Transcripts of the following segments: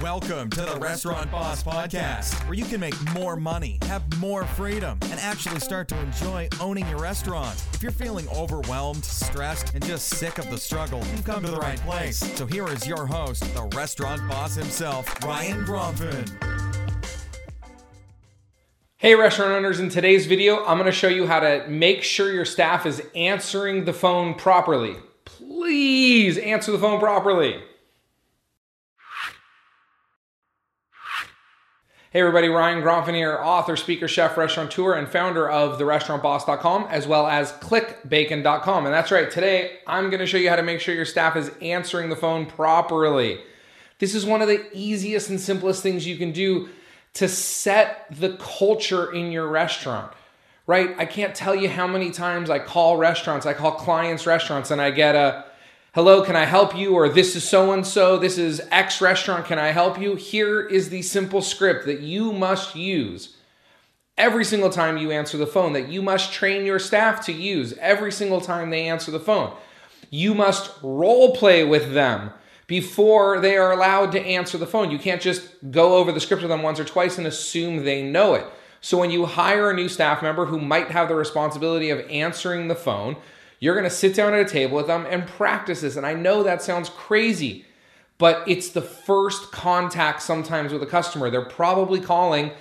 Welcome to the Restaurant Boss Podcast, where you can make more money, have more freedom, and actually start to enjoy owning your restaurant. If you're feeling overwhelmed, stressed, and just sick of the struggle, you've come to the right place. So here is your host, the restaurant boss himself, Ryan Gromfin. Hey restaurant owners, in today's video, I'm gonna show you how to make sure your staff is answering the phone properly. Please answer the phone properly. Hey everybody, Ryan Gromfin here, author, speaker, chef, restaurateur, and founder of therestaurantboss.com as well as clickbacon.com. And that's right, today I'm gonna show you how to make sure your staff is answering the phone properly. This is one of the easiest and simplest things you can do to set the culture in your restaurant, right? I can't tell you how many times I call restaurants, I call clients restaurants, and I get a hello, can I help you? Or this is so and so, this is X restaurant, can I help you? Here is the simple script that you must use every single time you answer the phone, that you must train your staff to use every single time they answer the phone. You must role play with them before they are allowed to answer the phone. You can't just go over the script with them once or twice and assume they know it. So when you hire a new staff member who might have the responsibility of answering the phone, you're going to sit down at a table with them and practice this. And I know that sounds crazy, but it's the first contact sometimes with a customer. They're probably calling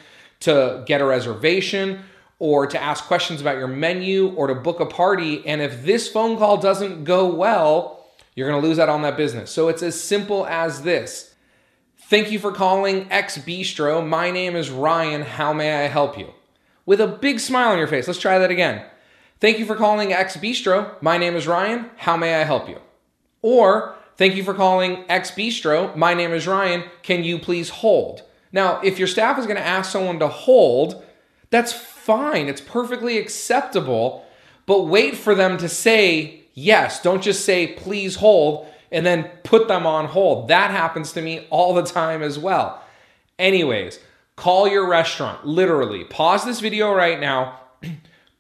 to get a reservation or to ask questions about your menu or to book a party. And if this phone call doesn't go well, you're going to lose out on that business. So it's as simple as this. Thank you for calling X Bistro. My name is Ryan. How may I help you? With a big smile on your face. Let's try that again. Thank you for calling X Bistro. My name is Ryan. How may I help you? Or, thank you for calling X Bistro. My name is Ryan. Can you please hold? Now, if your staff is going to ask someone to hold, that's fine. It's perfectly acceptable. But wait for them to say yes. Don't just say, please hold, and then put them on hold. That happens to me all the time as well. Anyways, call your restaurant. Literally, pause this video right now.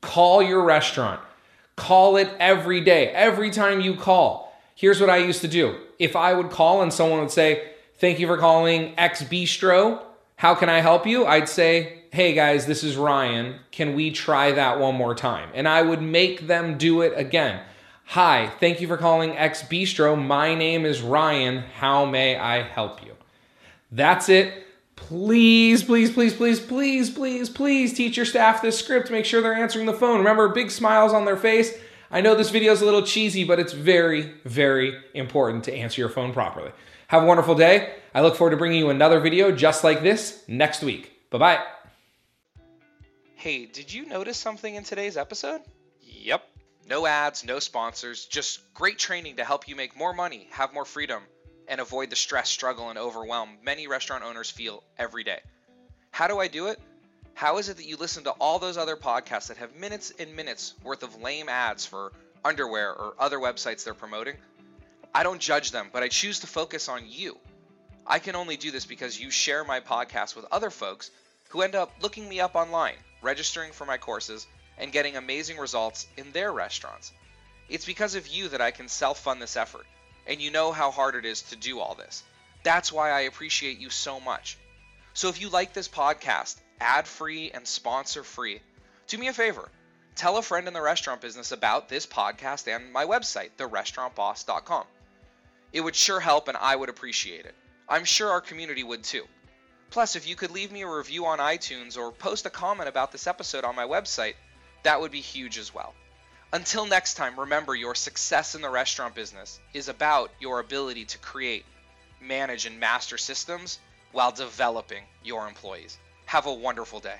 call your restaurant. Call it every day, every time you call. Here's what I used to do. If I would call and someone would say, Thank you for calling X Bistro. How can I help you? I'd say, Hey guys, this is Ryan. Can we try that one more time? And I would make them do it again. Hi, thank you for calling X Bistro. My name is Ryan. How may I help you? That's it. Please, please, please, please, please, please, please teach your staff this script. Make sure they're answering the phone. Remember, big smiles on their face. I know this video is a little cheesy, but it's very, very important to answer your phone properly. Have a wonderful day. I look forward to bringing you another video just like this next week. Bye bye. Hey, did you notice something in today's episode? Yep. No ads, no sponsors, just great training to help you make more money, have more freedom, and avoid the stress, struggle, and overwhelm many restaurant owners feel every day. How do I do it? How is it that you listen to all those other podcasts that have minutes and minutes worth of lame ads for underwear or other websites they're promoting? I don't judge them, but I choose to focus on you. I can only do this because you share my podcast with other folks who end up looking me up online, registering for my courses, and getting amazing results in their restaurants. It's because of you that I can self fund this effort, and you know how hard it is to do all this. That's why I appreciate you so much. So if you like this podcast, ad free and sponsor free, do me a favor. Tell a friend in the restaurant business about this podcast and my website, therestaurantboss.com. It would sure help and I would appreciate it. I'm sure our community would too. Plus, if you could leave me a review on iTunes or post a comment about this episode on my website, that would be huge as well. Until next time, remember your success in the restaurant business is about your ability to create, manage, and master systems while developing your employees. Have a wonderful day.